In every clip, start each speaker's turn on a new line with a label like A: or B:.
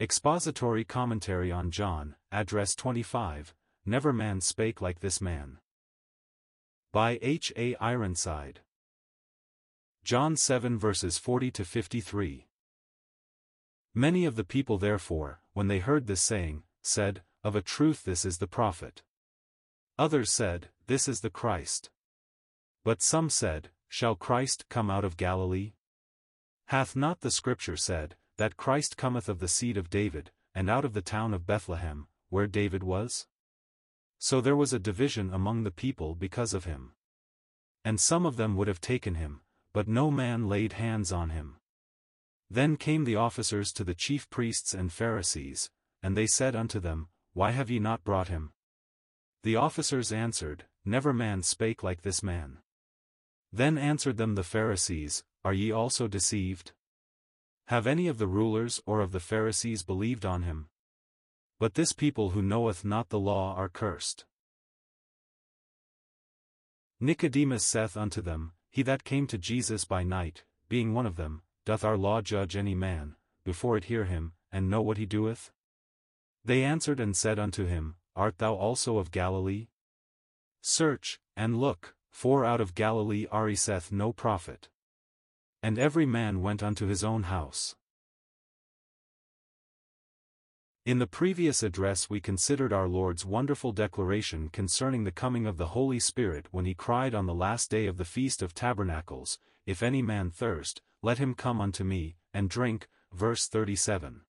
A: Expository Commentary on John, Address 25, Never Man Spake Like This Man. By H. A. Ironside. John 7 verses 40 to 53. Many of the people therefore, when they heard this saying, said, Of a truth this is the prophet. Others said, This is the Christ. But some said, Shall Christ come out of Galilee? Hath not the Scripture said, that Christ cometh of the seed of David, and out of the town of Bethlehem, where David was? So there was a division among the people because of him. And some of them would have taken him, but no man laid hands on him. Then came the officers to the chief priests and Pharisees, and they said unto them, Why have ye not brought him? The officers answered, Never man spake like this man. Then answered them the Pharisees, Are ye also deceived? Have any of the rulers or of the Pharisees believed on him? But this people who knoweth not the law are cursed. Nicodemus saith unto them, He that came to Jesus by night, being one of them, doth our law judge any man, before it hear him, and know what he doeth? They answered and said unto him, Art thou also of Galilee? Search, and look, for out of Galilee ariseth no prophet. And every man went unto his own house. In the previous address we considered our Lord's wonderful declaration concerning the coming of the Holy Spirit when he cried on the last day of the Feast of Tabernacles, If any man thirst, let him come unto me, and drink, verse 37.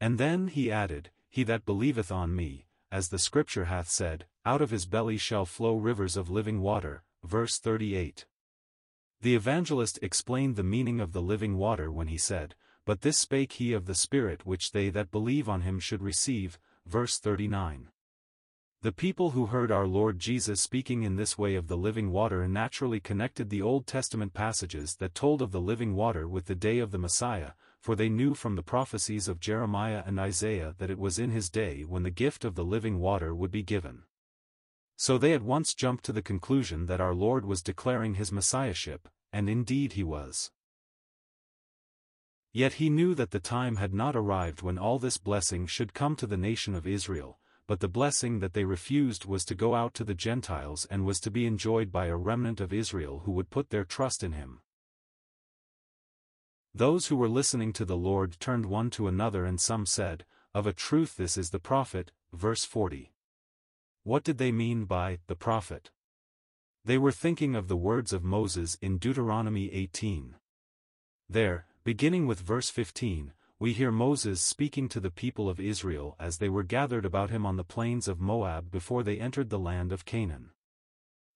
A: And then he added, He that believeth on me, as the Scripture hath said, out of his belly shall flow rivers of living water, verse 38. The evangelist explained the meaning of the living water when he said, But this spake he of the Spirit which they that believe on him should receive, verse 39. The people who heard our Lord Jesus speaking in this way of the living water naturally connected the Old Testament passages that told of the living water with the day of the Messiah, for they knew from the prophecies of Jeremiah and Isaiah that it was in his day when the gift of the living water would be given. So they at once jumped to the conclusion that our Lord was declaring his messiahship, and indeed he was. Yet he knew that the time had not arrived when all this blessing should come to the nation of Israel, but the blessing that they refused was to go out to the Gentiles and was to be enjoyed by a remnant of Israel who would put their trust in him. Those who were listening to the Lord turned one to another and some said, Of a truth this is the prophet, verse 40. What did they mean by the prophet? They were thinking of the words of Moses in Deuteronomy 18. There, beginning with verse 15, we hear Moses speaking to the people of Israel as they were gathered about him on the plains of Moab before they entered the land of Canaan.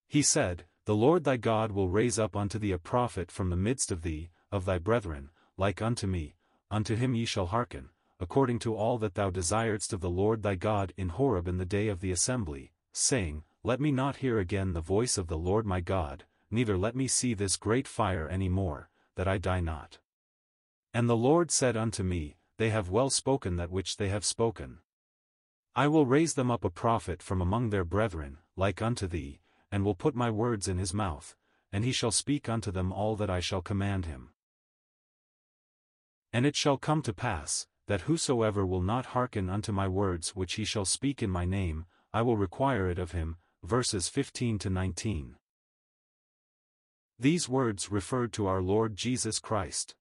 A: He said, The Lord thy God will raise up unto thee a prophet from the midst of thee, of thy brethren, like unto me, unto him ye shall hearken, according to all that thou desiredst of the Lord thy God in Horeb in the day of the assembly, saying, Let me not hear again the voice of the Lord my God, neither let me see this great fire any more, that I die not. And the Lord said unto me, They have well spoken that which they have spoken. I will raise them up a prophet from among their brethren, like unto thee, and will put my words in his mouth, and he shall speak unto them all that I shall command him. And it shall come to pass, that whosoever will not hearken unto my words which he shall speak in my name, I will require it of him. Verses 15 to 19. These words referred to our Lord Jesus Christ.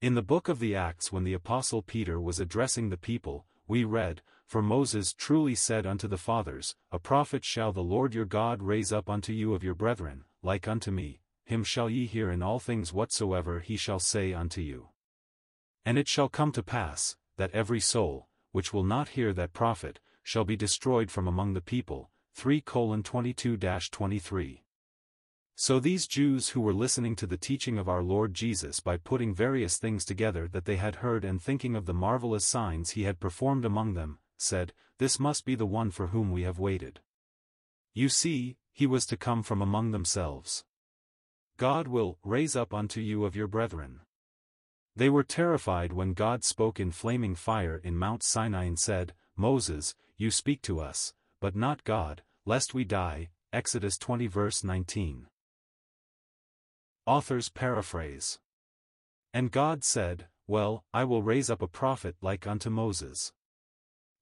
A: In the book of the Acts when the Apostle Peter was addressing the people, we read, For Moses truly said unto the fathers, A prophet shall the Lord your God raise up unto you of your brethren, like unto me, him shall ye hear in all things whatsoever he shall say unto you. And it shall come to pass, that every soul, which will not hear that prophet, shall be destroyed from among the people. 3 22-23. So these Jews who were listening to the teaching of our Lord Jesus by putting various things together that they had heard and thinking of the marvelous signs he had performed among them, said, This must be the one for whom we have waited. You see, he was to come from among themselves. God will raise up unto you of your brethren. They were terrified when God spoke in flaming fire in Mount Sinai and said, Moses, you speak to us, but not God, lest we die. Exodus 20 verse 19. Author's paraphrase. And God said, Well, I will raise up a prophet like unto Moses.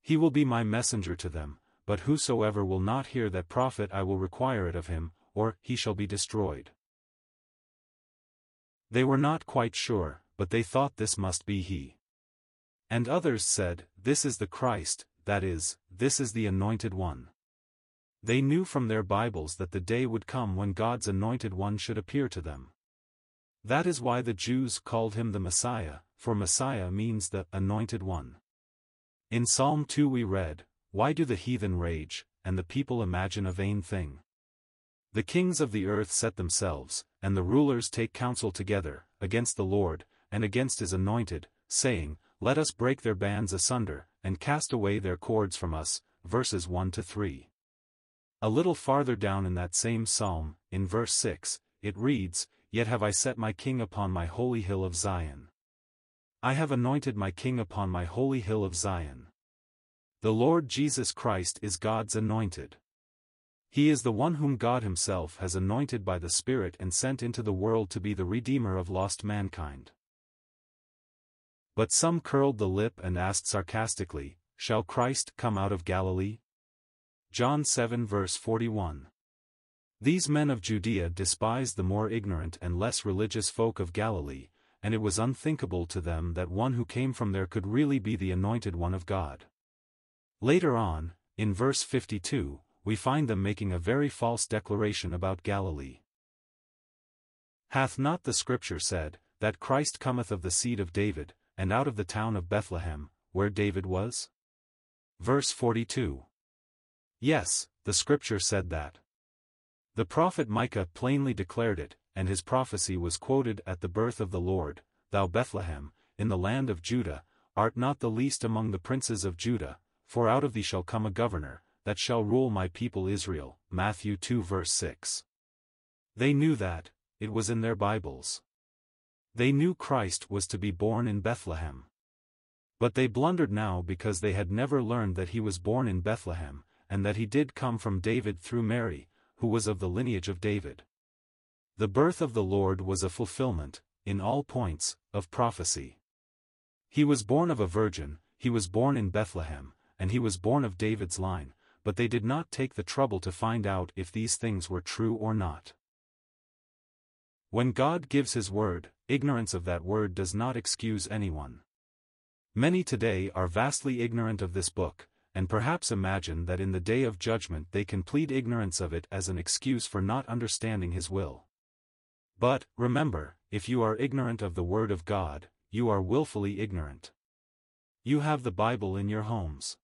A: He will be my messenger to them, but whosoever will not hear that prophet I will require it of him, or he shall be destroyed. They were not quite sure, but they thought this must be he. And others said, This is the Christ, that is, this is the Anointed One. They knew from their Bibles that the day would come when God's Anointed One should appear to them. That is why the Jews called him the Messiah, for Messiah means the Anointed One. In Psalm 2 we read, Why do the heathen rage, and the people imagine a vain thing? The kings of the earth set themselves, and the rulers take counsel together, against the Lord, and against his anointed, saying, Let us break their bands asunder, and cast away their cords from us. Verses 1 to 3. A little farther down in that same psalm, in verse 6, it reads, Yet have I set my king upon my holy hill of Zion. I have anointed my king upon my holy hill of Zion. The Lord Jesus Christ is God's anointed. He is the one whom God himself has anointed by the Spirit and sent into the world to be the Redeemer of lost mankind. But some curled the lip and asked sarcastically, Shall Christ come out of Galilee? John 7 verse 41. These men of Judea despised the more ignorant and less religious folk of Galilee, and it was unthinkable to them that one who came from there could really be the anointed one of God. Later on, in verse 52, we find them making a very false declaration about Galilee. Hath not the Scripture said, that Christ cometh of the seed of David, and out of the town of Bethlehem, where David was? Verse 42. Yes, the scripture said that. The prophet Micah plainly declared it, and his prophecy was quoted at the birth of the Lord, Thou Bethlehem, in the land of Judah, art not the least among the princes of Judah, for out of thee shall come a governor, that shall rule my people Israel. Matthew 2 verse 6. They knew that, it was in their Bibles. They knew Christ was to be born in Bethlehem. But they blundered now because they had never learned that he was born in Bethlehem, and that he did come from David through Mary, who was of the lineage of David. The birth of the Lord was a fulfillment, in all points, of prophecy. He was born of a virgin, he was born in Bethlehem, and he was born of David's line, but they did not take the trouble to find out if these things were true or not. When God gives his word, ignorance of that word does not excuse anyone. Many today are vastly ignorant of this book, and perhaps imagine that in the day of judgment they can plead ignorance of it as an excuse for not understanding his will. But, remember, if you are ignorant of the Word of God, you are willfully ignorant. You have the Bible in your homes.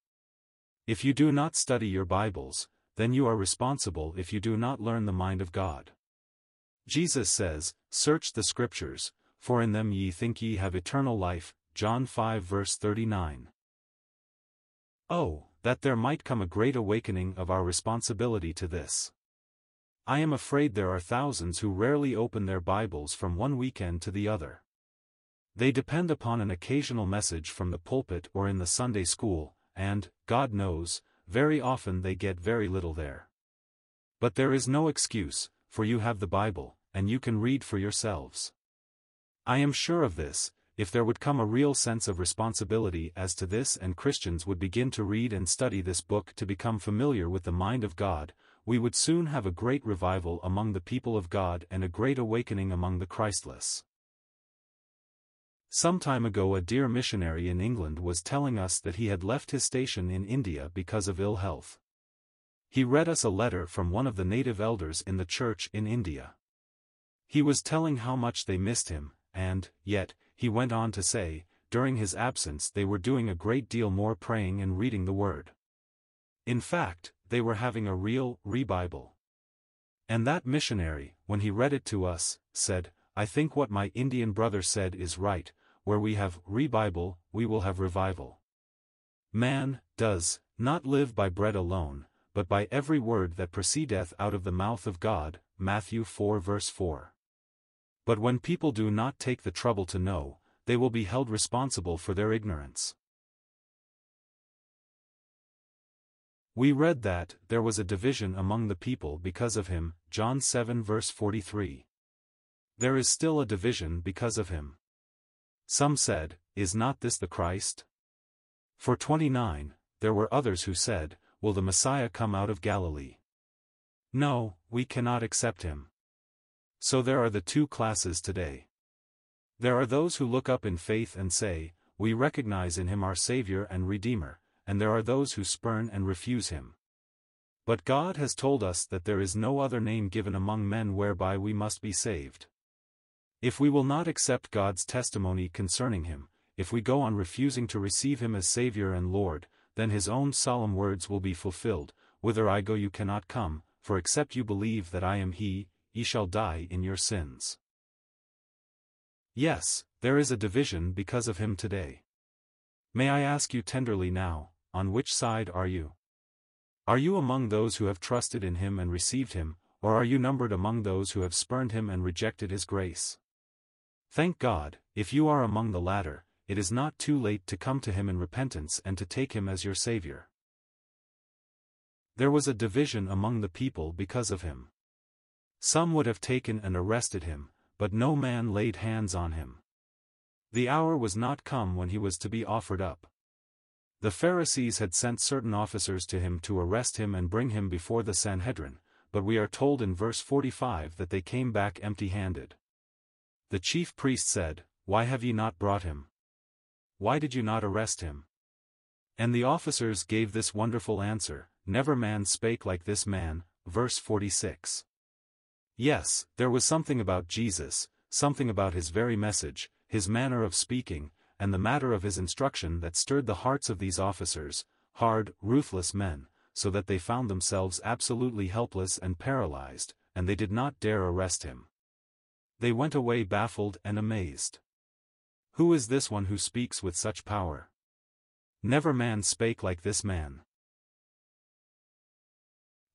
A: If you do not study your Bibles, then you are responsible if you do not learn the mind of God. Jesus says, Search the Scriptures, for in them ye think ye have eternal life, John 5 verse 39. Oh, that there might come a great awakening of our responsibility to this. I am afraid there are thousands who rarely open their Bibles from one weekend to the other. They depend upon an occasional message from the pulpit or in the Sunday school, and, God knows, very often they get very little there. But there is no excuse, for you have the Bible, and you can read for yourselves. I am sure of this, if there would come a real sense of responsibility as to this and Christians would begin to read and study this book to become familiar with the mind of God, we would soon have a great revival among the people of God and a great awakening among the Christless. Some time ago a dear missionary in England was telling us that he had left his station in India because of ill health. He read us a letter from one of the native elders in the church in India. He was telling how much they missed him, and, yet, he went on to say, during his absence they were doing a great deal more praying and reading the Word. In fact, they were having a real, re-Bible. And that missionary, when he read it to us, said, I think what my Indian brother said is right, where we have re-Bible, we will have revival. Man, does, not live by bread alone, but by every word that proceedeth out of the mouth of God, Matthew 4 verse 4. But when people do not take the trouble to know, they will be held responsible for their ignorance. We read that, there was a division among the people because of him, John 7 verse 43. There is still a division because of him. Some said, Is not this the Christ? For 29, there were others who said, Will the Messiah come out of Galilee? No, we cannot accept him. So there are the two classes today. There are those who look up in faith and say, We recognize in him our Savior and Redeemer, and there are those who spurn and refuse him. But God has told us that there is no other name given among men whereby we must be saved. If we will not accept God's testimony concerning him, if we go on refusing to receive him as Savior and Lord, then his own solemn words will be fulfilled, Whither I go you cannot come, for except you believe that I am he, ye shall die in your sins. Yes, there is a division because of him today. May I ask you tenderly now, on which side are you? Are you among those who have trusted in him and received him, or are you numbered among those who have spurned him and rejected his grace? Thank God, if you are among the latter, it is not too late to come to him in repentance and to take him as your Savior. There was a division among the people because of him. Some would have taken and arrested him, but no man laid hands on him. The hour was not come when he was to be offered up. The Pharisees had sent certain officers to him to arrest him and bring him before the Sanhedrin, but we are told in verse 45 that they came back empty-handed. The chief priest said, Why have ye not brought him? Why did you not arrest him? And the officers gave this wonderful answer, Never man spake like this man, verse 46. Yes, there was something about Jesus, something about his very message, his manner of speaking, and the matter of his instruction that stirred the hearts of these officers, hard, ruthless men, so that they found themselves absolutely helpless and paralyzed, and they did not dare arrest him. They went away baffled and amazed. Who is this one who speaks with such power? Never man spake like this man.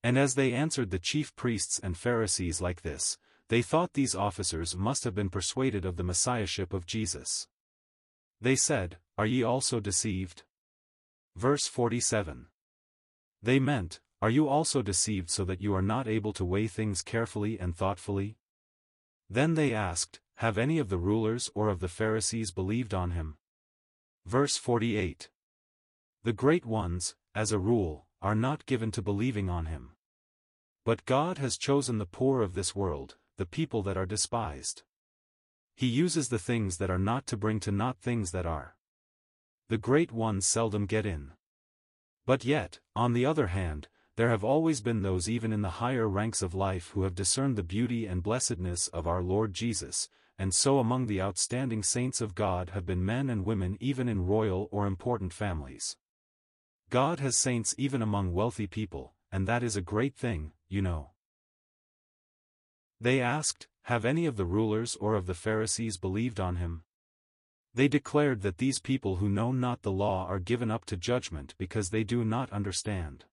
A: And as they answered the chief priests and Pharisees like this, they thought these officers must have been persuaded of the messiahship of Jesus. They said, Are ye also deceived? Verse 47. They meant, Are you also deceived so that you are not able to weigh things carefully and thoughtfully? Then they asked, have any of the rulers or of the Pharisees believed on him? Verse 48. The great ones, as a rule, are not given to believing on him. But God has chosen the poor of this world, the people that are despised. He uses the things that are not to bring to naught things that are. The great ones seldom get in. But yet, on the other hand, there have always been those even in the higher ranks of life who have discerned the beauty and blessedness of our Lord Jesus, and so among the outstanding saints of God have been men and women even in royal or important families. God has saints even among wealthy people, and that is a great thing, you know. They asked, Have any of the rulers or of the Pharisees believed on him? They declared that these people who know not the law are given up to judgment because they do not understand.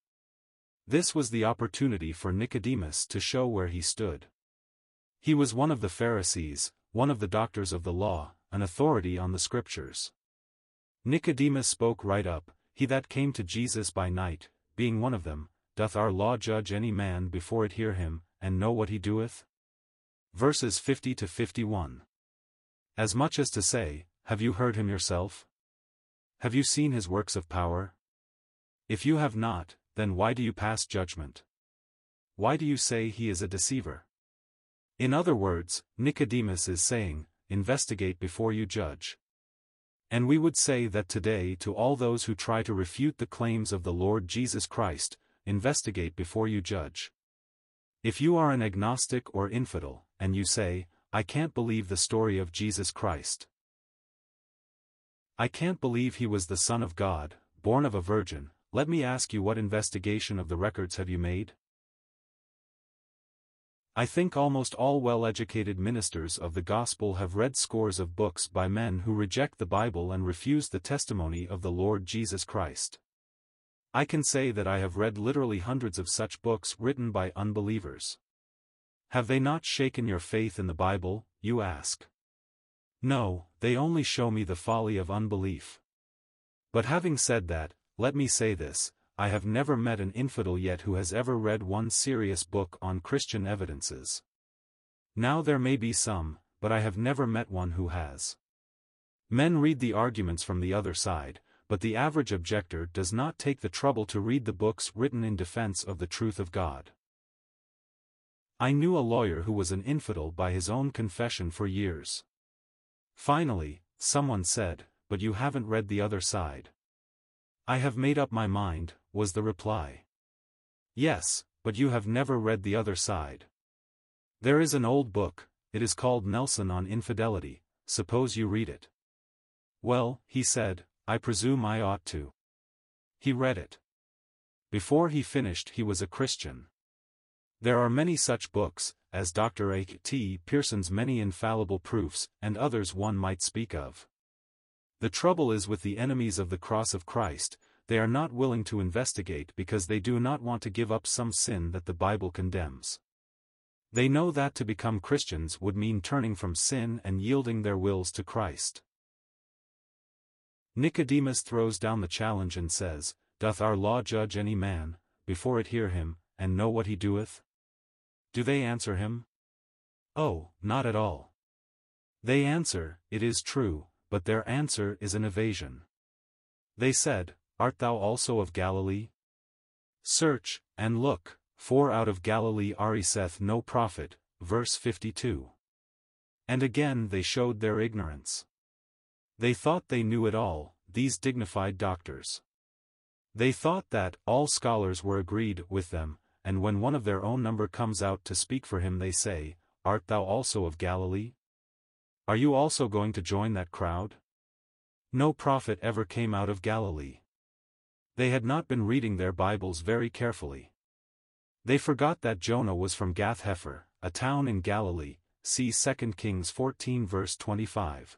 A: This was the opportunity for Nicodemus to show where he stood. He was one of the Pharisees, one of the doctors of the law, an authority on the Scriptures. Nicodemus spoke right up, He that came to Jesus by night, being one of them, doth our law judge any man before it hear him, and know what he doeth? Verses 50 to 51. As much as to say, Have you heard him yourself? Have you seen his works of power? If you have not, then why do you pass judgment? Why do you say he is a deceiver? In other words, Nicodemus is saying, investigate before you judge. And we would say that today to all those who try to refute the claims of the Lord Jesus Christ, investigate before you judge. If you are an agnostic or infidel, and you say, I can't believe the story of Jesus Christ. I can't believe he was the Son of God, born of a virgin, let me ask you what investigation of the records have you made? I think almost all well-educated ministers of the gospel have read scores of books by men who reject the Bible and refuse the testimony of the Lord Jesus Christ. I can say that I have read literally hundreds of such books written by unbelievers. Have they not shaken your faith in the Bible, you ask? No, they only show me the folly of unbelief. But having said that, let me say this, I have never met an infidel yet who has ever read one serious book on Christian evidences. Now there may be some, but I have never met one who has. Men read the arguments from the other side, but the average objector does not take the trouble to read the books written in defense of the truth of God. I knew a lawyer who was an infidel by his own confession for years. Finally, someone said, but you haven't read the other side. I have made up my mind, was the reply. Yes, but you have never read the other side. There is an old book, it is called Nelson on Infidelity, suppose you read it. Well, he said, I presume I ought to. He read it. Before he finished he was a Christian. There are many such books, as Dr. A. T. Pierson's Many Infallible Proofs, and others one might speak of. The trouble is with the enemies of the cross of Christ, they are not willing to investigate because they do not want to give up some sin that the Bible condemns. They know that to become Christians would mean turning from sin and yielding their wills to Christ. Nicodemus throws down the challenge and says, Doth our law judge any man, before it hear him, and know what he doeth? Do they answer him? Oh, not at all. They answer, It is true, but their answer is an evasion. They said, Art thou also of Galilee? Search, and look, for out of Galilee ariseth no prophet, verse 52. And again they showed their ignorance. They thought they knew it all, these dignified doctors. They thought that all scholars were agreed with them, and when one of their own number comes out to speak for him they say, Art thou also of Galilee? Are you also going to join that crowd? No prophet ever came out of Galilee. They had not been reading their Bibles very carefully. They forgot that Jonah was from Gath Hepher, a town in Galilee, see 2 Kings 14 verse 25.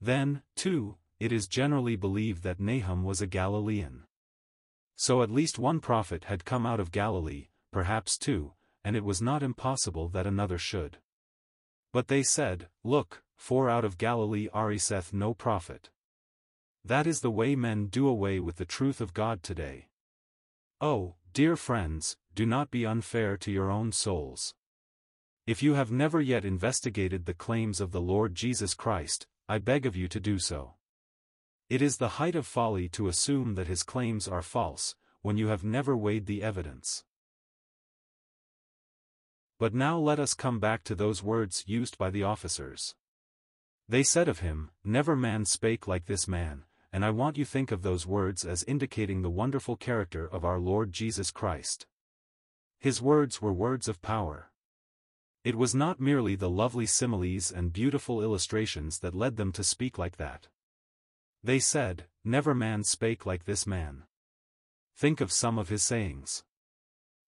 A: Then, too, it is generally believed that Nahum was a Galilean. So at least one prophet had come out of Galilee, perhaps two, and it was not impossible that another should. But they said, Look, for out of Galilee ariseth no prophet. That is the way men do away with the truth of God today. Oh, dear friends, do not be unfair to your own souls. If you have never yet investigated the claims of the Lord Jesus Christ, I beg of you to do so. It is the height of folly to assume that his claims are false, when you have never weighed the evidence. But now let us come back to those words used by the officers. They said of him, Never man spake like this man, and I want you think of those words as indicating the wonderful character of our Lord Jesus Christ. His words were words of power. It was not merely the lovely similes and beautiful illustrations that led them to speak like that. They said, Never man spake like this man. Think of some of his sayings.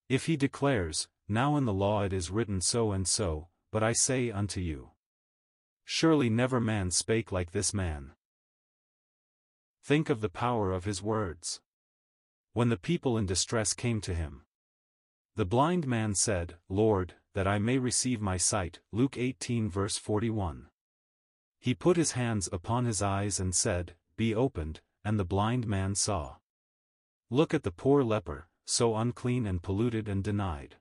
A: If he declares, Now in the law it is written so and so, but I say unto you. Surely never man spake like this man. Think of the power of his words. When the people in distress came to him. The blind man said, Lord, that I may receive my sight, Luke 18 verse 41. He put his hands upon his eyes and said, Be opened, and the blind man saw. Look at the poor leper, so unclean and polluted and denied.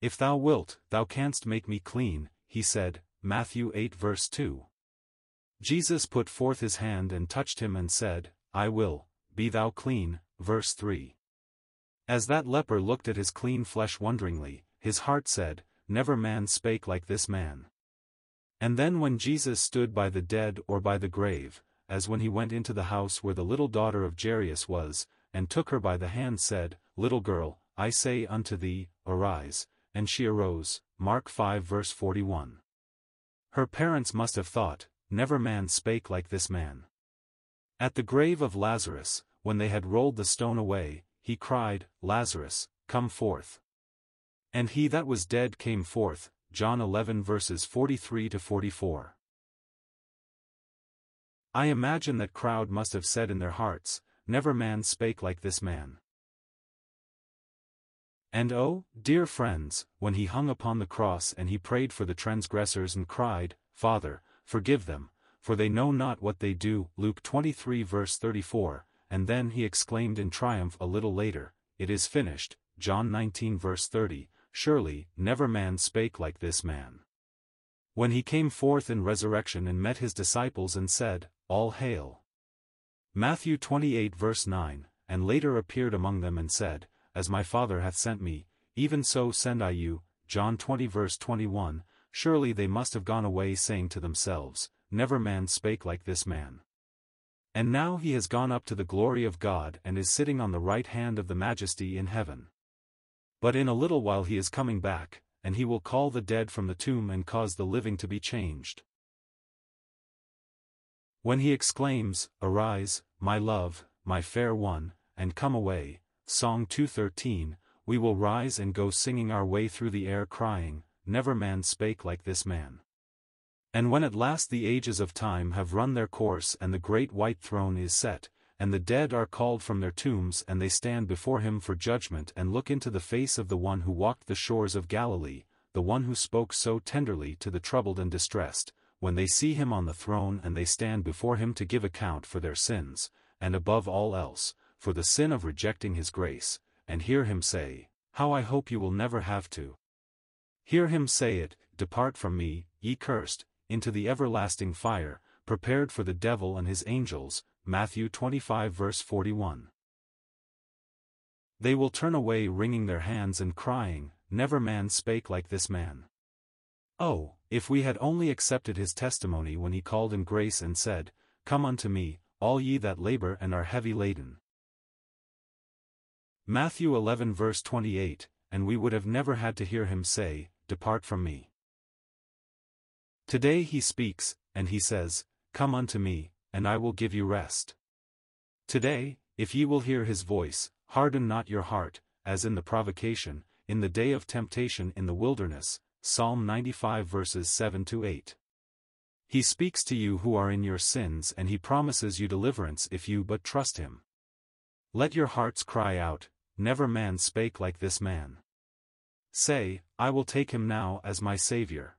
A: If thou wilt, thou canst make me clean, he said, Matthew 8 verse 2. Jesus put forth his hand and touched him and said, I will, be thou clean, verse 3. As that leper looked at his clean flesh wonderingly, his heart said, Never man spake like this man. And then when Jesus stood by the dead or by the grave, as when he went into the house where the little daughter of Jairus was, and took her by the hand said, Little girl, I say unto thee, arise, and she arose, Mark 5 verse 41. Her parents must have thought, never man spake like this man. At the grave of Lazarus, when they had rolled the stone away, he cried, Lazarus, come forth. And he that was dead came forth, John 11 verses 43 to 44. I imagine that crowd must have said in their hearts, Never man spake like this man. And oh, dear friends, when he hung upon the cross and he prayed for the transgressors and cried, Father, forgive them, for they know not what they do, Luke 23 verse 34, and then he exclaimed in triumph a little later, It is finished, John 19 verse 30, Surely, never man spake like this man. When he came forth in resurrection and met his disciples and said, All hail. Matthew 28 verse 9, and later appeared among them and said, As my Father hath sent me, even so send I you, John 20 verse 21, surely they must have gone away saying to themselves, Never man spake like this man. And now he has gone up to the glory of God and is sitting on the right hand of the majesty in heaven. But in a little while he is coming back, and he will call the dead from the tomb and cause the living to be changed. When he exclaims, Arise, my love, my fair one, and come away, Song 213, we will rise and go singing our way through the air crying, Never man spake like this man. And when at last the ages of time have run their course and the great white throne is set, and the dead are called from their tombs and they stand before him for judgment and look into the face of the one who walked the shores of Galilee, the one who spoke so tenderly to the troubled and distressed, when they see him on the throne and they stand before him to give account for their sins, and above all else, for the sin of rejecting his grace, and hear him say, How I hope you will never have to. Hear him say it, Depart from me, ye cursed, into the everlasting fire, prepared for the devil and his angels, Matthew 25 verse 41. They will turn away wringing their hands and crying, Never man spake like this man. Oh, if we had only accepted his testimony when he called in grace and said, Come unto me, all ye that labor and are heavy laden. Matthew 11 verse 28, and we would have never had to hear him say, Depart from me. Today he speaks, and he says, Come unto me, and I will give you rest. Today, if ye will hear his voice, harden not your heart, as in the provocation, in the day of temptation in the wilderness, Psalm 95 verses 7 to 8. He speaks to you who are in your sins and he promises you deliverance if you but trust him. Let your hearts cry out, Never man spake like this man. Say, I will take him now as my Saviour.